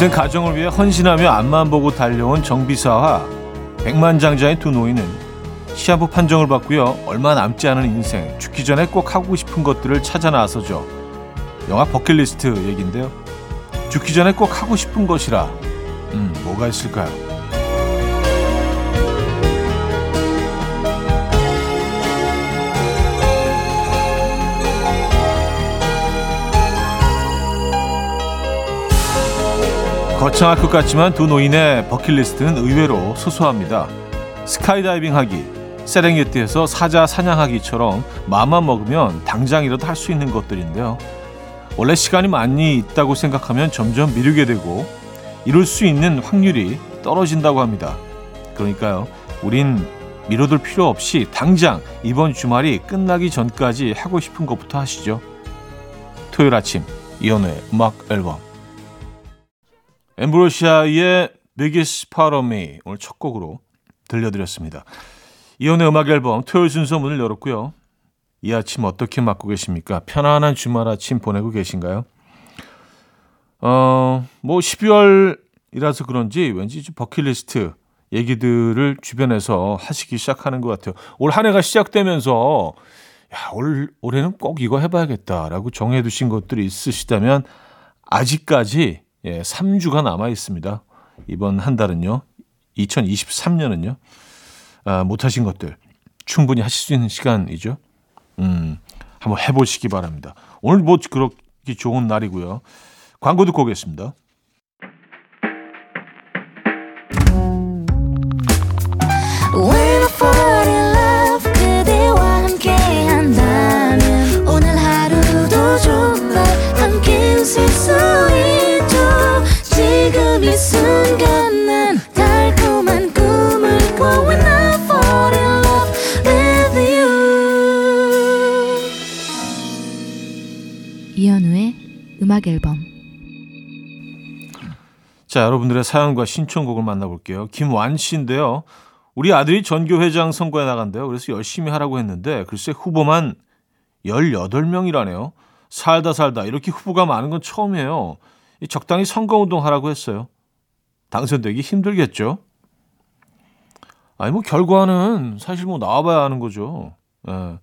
한평생 가정을 위해 헌신하며 앞만 보고 달려온 정비사와 백만장자의 두 노인은 시한부 판정을 받고요. 얼마 남지 않은 인생, 죽기 전에 꼭 하고 싶은 것들을 찾아 나서죠. 영화 버킷리스트 얘긴데요. 죽기 전에 꼭 하고 싶은 것이라, 음, 뭐가 있을까요? 거창할 것 같지만 두 노인의 버킷리스트는 의외로 소소합니다. 스카이다이빙 하기, 세렝게티에서 사자 사냥하기처럼 마음만 먹으면 당장이라도 할 수 있는 것들인데요. 원래 시간이 많이 있다고 생각하면 점점 미루게 되고 이룰 수 있는 확률이 떨어진다고 합니다. 그러니까요. 우린 미뤄둘 필요 없이 당장 이번 주말이 끝나기 전까지 하고 싶은 것부터 하시죠. 토요일 아침 이연우의 음악 앨범 엠브로시아의 Biggest Part of Me 오늘 첫 곡으로 들려드렸습니다. 이연의 음악 앨범 토요일 순서 문을 열었고요. 이 아침 어떻게 맞고 계십니까? 편안한 주말 아침 보내고 계신가요? 어, 뭐 12월이라서 그런지 왠지 버킷리스트 얘기들을 주변에서 하시기 시작하는 것 같아요. 올 한 해가 시작되면서 야, 올 올해는 꼭 이거 해봐야겠다라고 정해두신 것들이 있으시다면 아직까지 예, 3주가 남아 있습니다. 이번 한 달은요. 2023년은요. 아, 못하신 것들 충분히 하실 수 있는 시간이죠. 음, 한번 해보시기 바랍니다. 오늘 뭐 그렇게 좋은 날이고요. 광고 듣고 오겠습니다. 자, 여러분들의 사연과 신청곡을 만나볼게요. 김완 씨인데요. 우리 아들이 전교회장 선거에 나간대요. 그래서 열심히 하라고 했는데 글쎄 후보만 18명이라네요. 살다 살다 이렇게 후보가 많은 건 처음이에요. 적당히 선거운동 하라고 했어요. 당선되기 힘들겠죠? 아니 뭐 결과는 사실 뭐 나와봐야 하는 거죠. 예.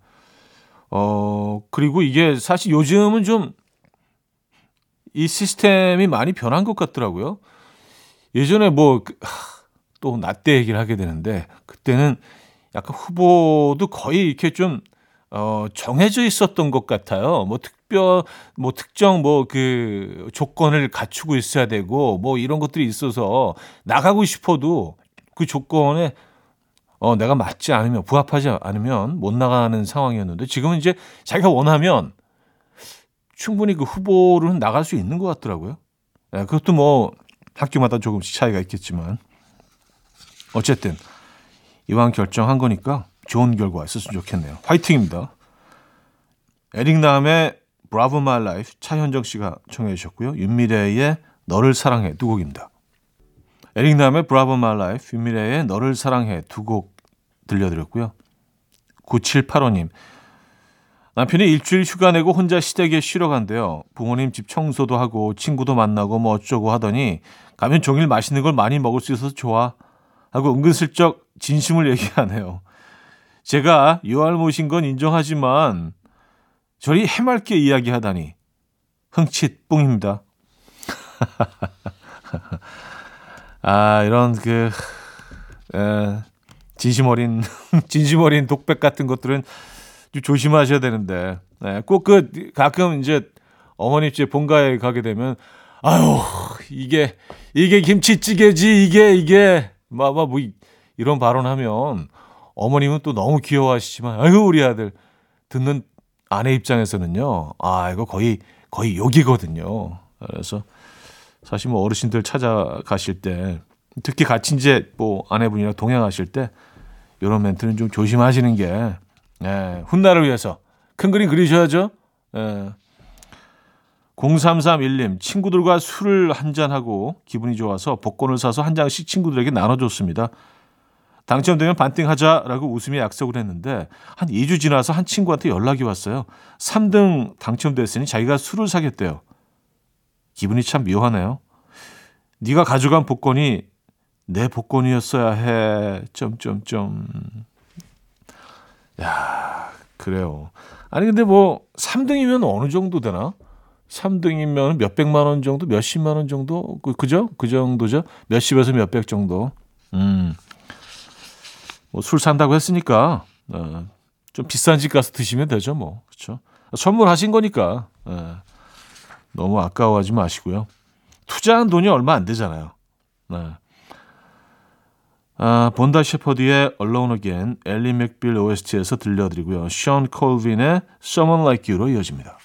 어 그리고 이게 사실 요즘은 좀 이 시스템이 많이 변한 것 같더라고요. 예전에 뭐, 그, 또, 나 때 얘기를 하게 되는데, 그때는 약간 후보도 거의 이렇게 좀, 어, 정해져 있었던 것 같아요. 뭐, 특별, 뭐, 특정 뭐, 그, 조건을 갖추고 있어야 되고, 뭐, 이런 것들이 있어서, 나가고 싶어도 그 조건에, 어, 내가 맞지 않으면, 부합하지 않으면 못 나가는 상황이었는데, 지금은 이제 자기가 원하면, 충분히 그 후보로는 나갈 수 있는 것 같더라고요. 네, 그것도 뭐 학교마다 조금씩 차이가 있겠지만 어쨌든 이왕 결정한 거니까 좋은 결과 있었으면 좋겠네요. 화이팅입니다. 에릭 남의 Bravo My Life 차현정 씨가 청해 주셨고요. 윤미래의 너를 사랑해 두 곡입니다. 에릭 남의 Bravo My Life, 윤미래의 너를 사랑해 두 곡 들려드렸고요. 9785님 남편이 일주일 휴가 내고 혼자 시댁에 쉬러 간대요. 부모님 집 청소도 하고 친구도 만나고 뭐 어쩌고 하더니 가면 종일 맛있는 걸 많이 먹을 수 있어서 좋아 하고 은근슬쩍 진심을 얘기하네요. 제가 요알못인 건 인정하지만 저리 해맑게 이야기하다니 흥칫 뿡입니다. 아 이런 그 에, 진심 어린 진심 어린 독백 같은 것들은 좀 조심하셔야 되는데. 네, 꼭그 가끔 이제 어머니 집 본가에 가게 되면 아유 이게 이게 김치찌개지 이게 이게. 막막 뭐 이런 발언하면 어머님은 또 너무 귀여워하시지만 아유 우리 아들. 듣는 아내 입장에서는요 아 이거 거의 거의 욕이거든요. 그래서 사실 뭐 어르신들 찾아가실 때 특히 같이 이제 뭐 아내분이랑 동행하실 때 이런 멘트는 좀 조심하시는 게 예, 훗날을 위해서 큰 그림 그리셔야죠. 예. 0331님, 친구들과 술을 한잔하고 기분이 좋아서 복권을 사서 한 장씩 친구들에게 나눠줬습니다. 당첨되면 반띵하자라고 웃으며 약속을 했는데 한 2주 지나서 한 친구한테 연락이 왔어요. 3등 당첨됐으니 자기가 술을 사겠대요. 기분이 참 묘하네요. 네가 가져간 복권이 내 복권이었어야 해. 점점점. 야, 그래요. 아니 근데 뭐 3등이면 어느 정도 되나? 3등이면 몇백만 원 정도, 몇십만 원 정도? 그, 그죠? 그 정도죠? 몇십에서 몇백 정도. 음. 뭐 술 산다고 했으니까, 어, 좀 비싼 집 가서 드시면 되죠, 뭐. 그렇죠? 선물하신 거니까. 예. 너무 아까워하지 마시고요. 투자한 돈이 얼마 안 되잖아요. 네. 아, 본다 셰퍼드의 Alone Again, 엘리 맥빌 OST에서 들려드리고요. 션 콜빈의 Someone Like You로 이어집니다.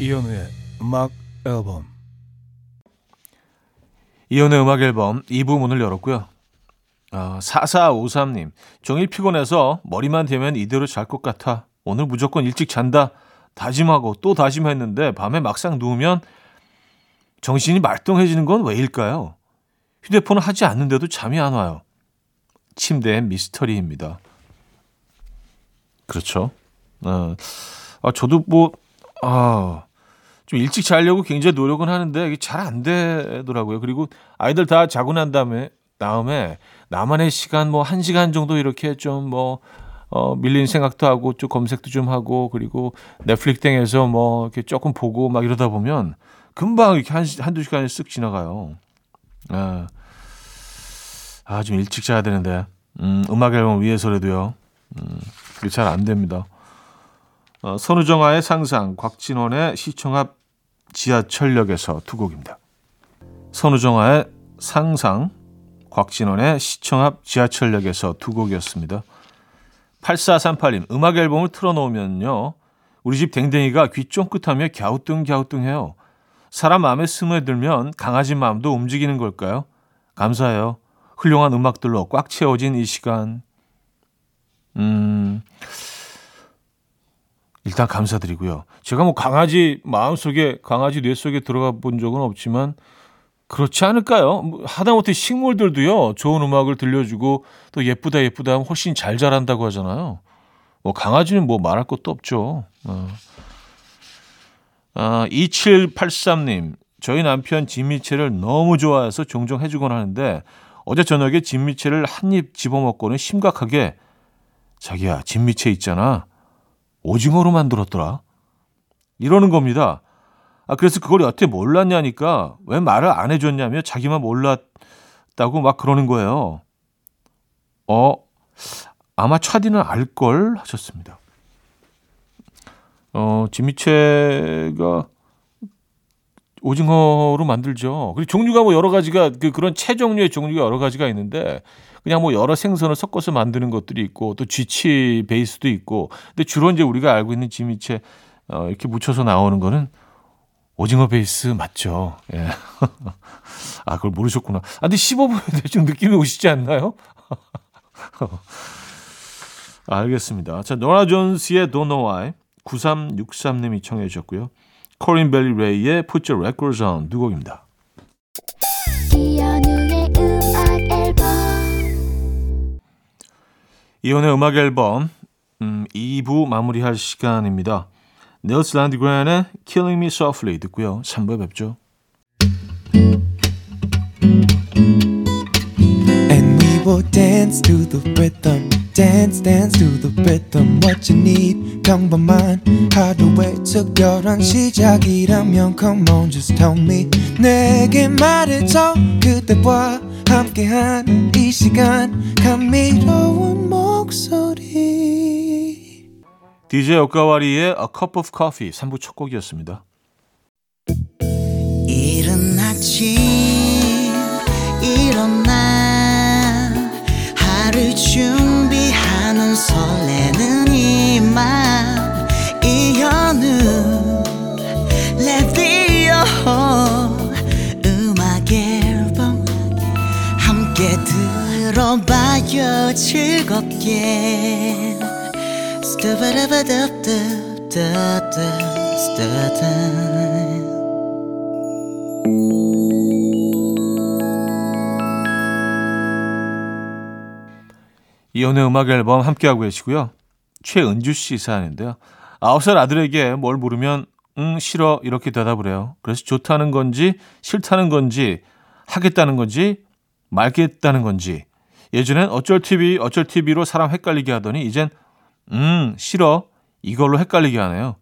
이현우의 음악 앨범 이현우의 음악 앨범 2부 문을 열었고요. 아, 4453님 종일 피곤해서 머리만 대면 이대로 잘 것 같아. 오늘 무조건 일찍 잔다. 다짐하고 또 다짐했는데 밤에 막상 누우면 정신이 말똥해지는 건 왜일까요? 휴대폰을 하지 않는데도 잠이 안 와요. 침대의 미스터리입니다. 그렇죠. 어, 아, 저도 뭐, 아, 좀 일찍 자려고 굉장히 노력은 하는데 이게 잘 안 되더라고요. 그리고 아이들 다 자고 난 다음에 다음에 나만의 시간 뭐한 시간 정도 이렇게 좀뭐 어, 밀린 생각도 하고 좀 검색도 좀 하고 그리고 넷플릭스 등에서 뭐 이렇게 조금 보고 막 이러다 보면 금방 이렇게 한, 한두 시간이 쓱 지나가요. 아, 아, 좀 일찍 자야 되는데. 음, 음악 앨범 위해서라도요. 음, 그게 잘 안 됩니다. 어, 선우정아의 상상, 곽진원의 시청 앞 지하철역에서 두 곡입니다. 선우정아의 상상, 곽진원의 시청 앞 지하철역에서 두 곡이었습니다. 8438님, 음악 앨범을 틀어놓으면요. 우리 집 댕댕이가 귀 쫑긋하며 갸우뚱갸우뚱해요. 사람 마음에 스며들면 강아지 마음도 움직이는 걸까요? 감사해요. 훌륭한 음악들로 꽉 채워진 이 시간. 음, 일단 감사드리고요. 제가 뭐 강아지 마음속에 강아지 뇌 속에 들어가 본 적은 없지만 그렇지 않을까요? 뭐 하다못해 식물들도요. 좋은 음악을 들려주고 또 예쁘다 예쁘다 하면 훨씬 잘 자란다고 하잖아요. 뭐 강아지는 뭐 말할 것도 없죠. 어. 아, 2783님. 저희 남편 진미채를 너무 좋아해서 종종 해주곤 하는데 어제 저녁에 진미채를 한 입 집어먹고는 심각하게 자기야 진미채 있잖아. 오징어로 만들었더라. 이러는 겁니다. 아, 그래서 그걸 여태 몰랐냐니까 왜 말을 안 해줬냐며 자기만 몰랐다고 막 그러는 거예요. 어, 아마 차디는 알걸 하셨습니다. 어, 지미채가 오징어로 만들죠. 그리고 종류가 뭐 여러 가지가 그 그런 채 종류의 종류가 여러 가지가 있는데 그냥 뭐 여러 생선을 섞어서 만드는 것들이 있고 또 쥐치 베이스도 있고 근데 주로 이제 우리가 알고 있는 지미채 어, 이렇게 묻혀서 나오는 거는 오징어 베이스 맞죠? 예. 아, 그걸 모르셨구나. 아, 근데 씹어보면 대충 느낌이 오시지 않나요? 알겠습니다. 자, 노라 존스의 Don't Know Why 9363님이 청해 주셨고요. 코린 벨리 레이의 Put Your Records On 두 곡입니다. 이혼의 음악 앨범 음, 2부 마무리할 시간입니다. 닐스 란디그란의 Killing Me Softly 듣고요. 3부에 뵙죠. And we will dance to the rhythm dance dance to the rhythm what you need 평범한 하루의 특별한 시작이라면 come on just tell me 내게 말해줘 그대와 함께한 이 시간 감미로운 목소리 DJ 오카와리의 A Cup of Coffee 3부 첫 곡이었습니다. 이른 아침 일어나 하루 준비하는 설레는 이맘 이현우 레디오 음악 앨범 함께 들 들어봐요. 즐겁게 이혼의 음악 앨범 함께하고 계시고요. 최은주 씨 사연인데요. 아홉 살 아들에게 뭘 물으면 응 싫어 이렇게 대답을 해요. 그래서 좋다는 건지 싫다는 건지 하겠다는 건지 말겠다는 건지 예전엔 어쩔 TV 어쩔 TV로 사람 헷갈리게 하더니 이젠 음 싫어 이걸로 헷갈리게 하네요.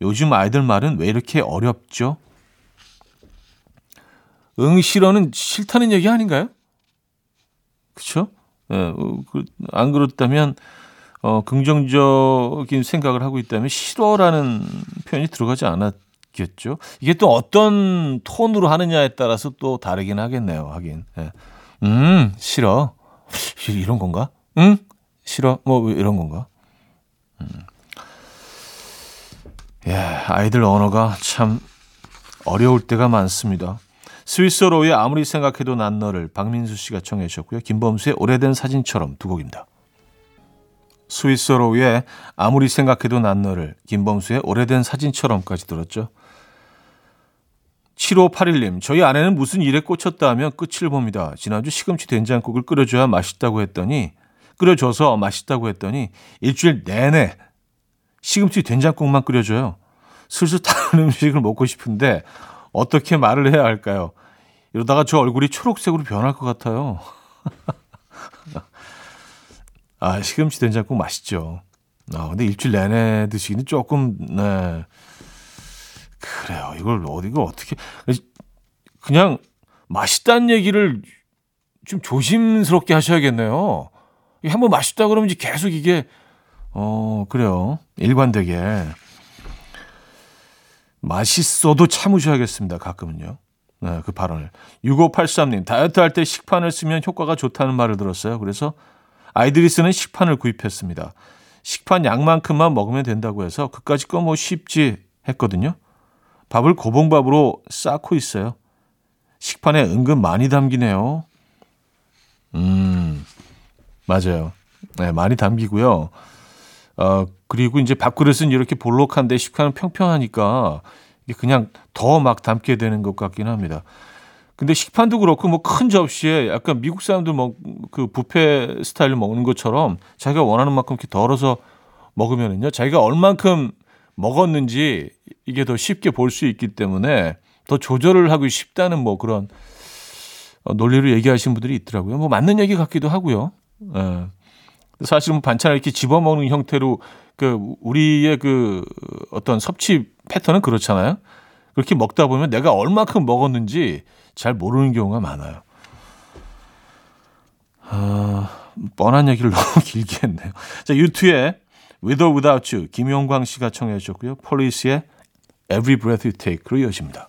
요즘 아이들 말은 왜 이렇게 어렵죠? 응 싫어는 싫다는 얘기 아닌가요? 그렇죠? 예, 그, 안 그렇다면 어, 긍정적인 생각을 하고 있다면 싫어라는 표현이 들어가지 않았겠죠. 이게 또 어떤 톤으로 하느냐에 따라서 또 다르긴 하겠네요. 하긴. 예. 음, 싫어. 이런 건가? 응? 싫어. 뭐 이런 건가? 음. 예, 아이들 언어가 참 어려울 때가 많습니다. 스위스로의 아무리 생각해도 난 너를 박민수 씨가 청해 주셨고요. 김범수의 오래된 사진처럼 두 곡입니다. 스위스로의 아무리 생각해도 난 너를 김범수의 오래된 사진처럼까지 들었죠. 7581님, 저희 아내는 무슨 일에 꽂혔다 하면 끝을 봅니다. 지난주 시금치 된장국을 끓여줘야 맛있다고 했더니, 끓여줘서 맛있다고 했더니, 일주일 내내 시금치 된장국만 끓여줘요. 슬슬 다른 음식을 먹고 싶은데, 어떻게 말을 해야 할까요? 이러다가 저 얼굴이 초록색으로 변할 것 같아요. 아, 시금치 된장국 맛있죠. 아, 근데 일주일 내내 드시기는 조금, 네. 그래요. 이걸 어디, 가 어떻게, 그냥 맛있다는 얘기를 좀 조심스럽게 하셔야겠네요. 한번 맛있다 그러면 이제 계속 이게, 어, 그래요. 일관되게. 맛있어도 참으셔야겠습니다. 가끔은요. 네, 그 발언을. 6583님, 다이어트 할 때 식판을 쓰면 효과가 좋다는 말을 들었어요. 그래서 아이들이 쓰는 식판을 구입했습니다. 식판 양만큼만 먹으면 된다고 해서 그까짓 거뭐 쉽지 했거든요. 밥을 고봉밥으로 쌓고 있어요. 식판에 은근 많이 담기네요. 음, 맞아요. 네, 많이 담기고요. 어, 그리고 이제 밥그릇은 이렇게 볼록한데 식판은 평평하니까 그냥 더 막 담게 되는 것 같긴 합니다. 근데 식판도 그렇고 뭐 큰 접시에 약간 미국 사람들 뭐그 부페 스타일로 먹는 것처럼 자기가 원하는 만큼 이렇게 덜어서 먹으면은요 자기가 얼만큼 먹었는지 이게 더 쉽게 볼 수 있기 때문에 더 조절을 하기 쉽다는 뭐 그런 어, 논리를 얘기하시는 분들이 있더라고요. 뭐 맞는 얘기 같기도 하고요. 예. 사실 뭐 반찬을 이렇게 집어먹는 형태로 그 우리의 그 어떤 섭취 패턴은 그렇잖아요. 그렇게 먹다 보면 내가 얼마큼 먹었는지 잘 모르는 경우가 많아요. 아, 뻔한 얘기를 너무 길게 했네요. 자, 유투의 With or Without You 김용광 씨가 청해 주셨고요. 폴리스의 Every Breath You Take로 이어집니다.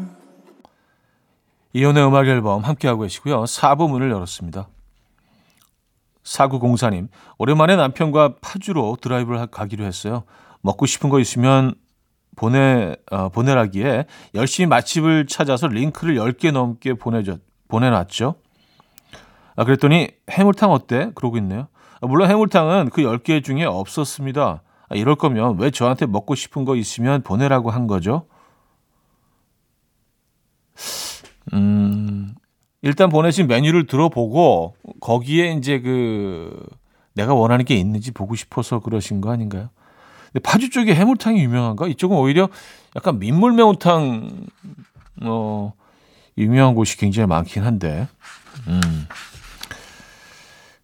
이현우의 음악 앨범 함께하고 계시고요 4부 문을 열었습니다 4904님 오랜만에 남편과 파주로 드라이브를 가기로 했어요 먹고 싶은 거 있으면 보내, 어, 보내라기에 열심히 맛집을 찾아서 링크를 10개 넘게 보내줘, 보내놨죠. 아, 그랬더니 해물탕 어때? 그러고 있네요. 아, 물론 해물탕은 그 10개 중에 없었습니다. 아, 이럴 거면 왜 저한테 먹고 싶은 거 있으면 보내라고 한 거죠? 음, 일단 보내신 메뉴를 들어보고 거기에 이제 그 내가 원하는 게 있는지 보고 싶어서 그러신 거 아닌가요? 파주 쪽에 해물탕이 유명한가? 이쪽은 오히려 약간 민물 매운탕 어 유명한 곳이 굉장히 많긴 한데. 음.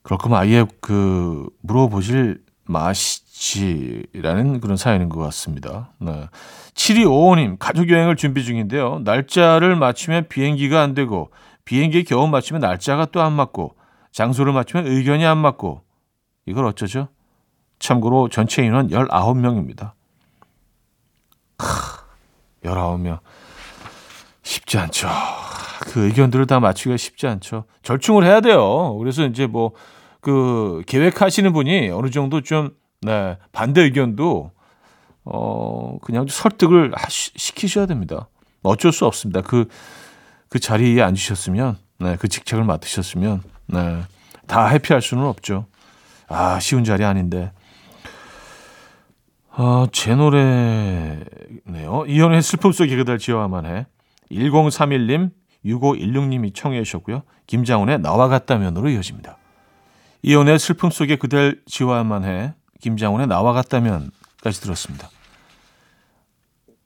그럴 거면 아예 그 물어보실 맛이 지라는 그런 사연인 것 같습니다. 네. 7255님, 가족 여행을 준비 중인데요. 날짜를 맞추면 비행기가 안 되고, 비행기에 겨우 맞추면 날짜가 또 안 맞고, 장소를 맞추면 의견이 안 맞고, 이걸 어쩌죠? 참고로 전체 인원 19명입니다. 크, 19명. 쉽지 않죠. 그 의견들을 다 맞추기가 쉽지 않죠. 절충을 해야 돼요. 그래서 이제 뭐, 그, 계획하시는 분이 어느 정도 좀, 네, 반대 의견도, 어, 그냥 설득을 시키셔야 됩니다. 어쩔 수 없습니다. 그, 그 자리에 앉으셨으면, 네, 그 직책을 맡으셨으면, 네, 다 회피할 수는 없죠. 아, 쉬운 자리 아닌데. 아, 제 노래네요. 이현의 슬픔 속에 그달 지어야만 해. 1031님, 6516님이 청해 주셨고요. 김장훈의 나와 같다면으로 이어집니다. 이혼의 슬픔 속에 그댈 지워야만 해. 김장훈의 나와 같다면까지 들었습니다.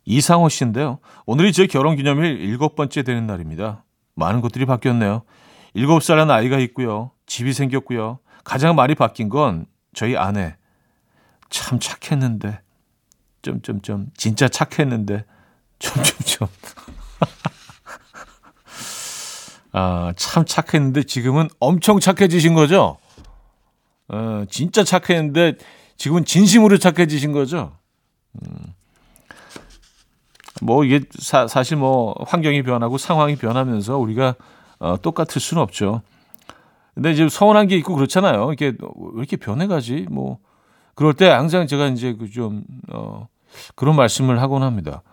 이상호 씨인데요. 오늘이 제 결혼 기념일 일곱 번째 되는 날입니다. 많은 것들이 바뀌었네요. 일곱 살난 아이가 있고요. 집이 생겼고요. 가장 많이 바뀐 건 저희 아내. 참 착했는데. 점점점 진짜 착했는데. 점점점. 아, 참 착했는데 지금은 엄청 착해지신 거죠? 어, 진짜 착했는데 지금은 진심으로 착해지신 거죠? 음. 뭐 이게 사, 사실 뭐 환경이 변하고 상황이 변하면서 우리가 어, 똑같을 수는 없죠. 근데 이제 서운한 게 있고 그렇잖아요. 이게 왜 이렇게 변해가지? 뭐 그럴 때 항상 제가 이제 그좀 어, 그런 말씀을 하곤 합니다.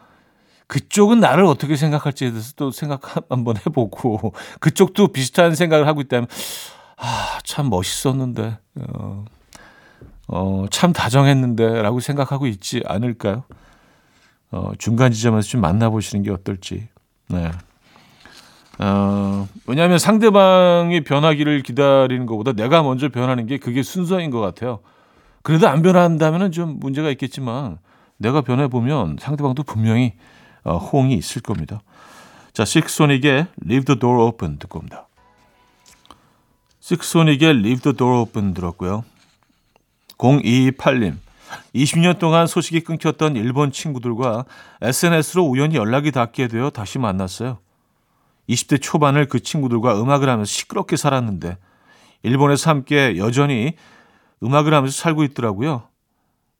그쪽은 나를 어떻게 생각할지에 대해서 또 생각 한번 해보고 그쪽도 비슷한 생각을 하고 있다면 아, 참 멋있었는데 어, 어, 참 다정했는데 라고 생각하고 있지 않을까요? 어, 중간 지점에서 좀 만나보시는 게 어떨지. 네. 어, 왜냐하면 상대방이 변하기를 기다리는 것보다 내가 먼저 변하는 게 그게 순서인 것 같아요. 그래도 안 변한다면 좀 문제가 있겠지만 내가 변해보면 상대방도 분명히 어, 호응이 있을 겁니다. 자, 식소닉의 Leave the Door Open 듣고 옵니다. 식소닉의 Leave the Door Open 들었고요. 0228님 20년 동안 소식이 끊겼던 일본 친구들과 SNS로 우연히 연락이 닿게 되어 다시 만났어요. 20대 초반을 그 친구들과 음악을 하면서 시끄럽게 살았는데 일본에서 함께 여전히 음악을 하면서 살고 있더라고요.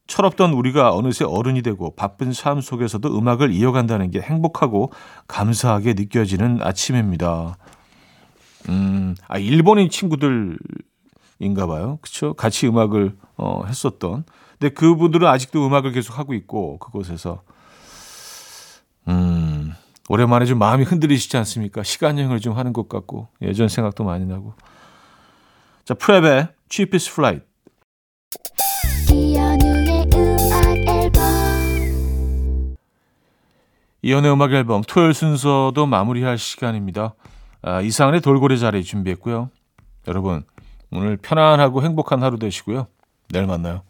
철없던 우리가 어느새 어른이 되고 바쁜 삶 속에서도 음악을 이어간다는 게 행복하고 감사하게 느껴지는 아침입니다. 음, 아, 일본인 친구들 인가 봐요. 그쵸? 같이 음악을, 어, 했었던. 근데 그분들은 아직도 음악을 계속 하고 있고, 그곳에서. 음, 오랜만에 좀 마음이 흔들리시지 않습니까? 시간 여행을 좀 하는 것 같고, 예전 생각도 많이 나고. 자, 프랩의 Cheapest Flight. 이연의 음악 앨범 토요일 순서도 마무리할 시간입니다. 아, 이상한의 돌고래 자리 준비했고요. 여러분 오늘 편안하고 행복한 하루 되시고요. 내일 만나요.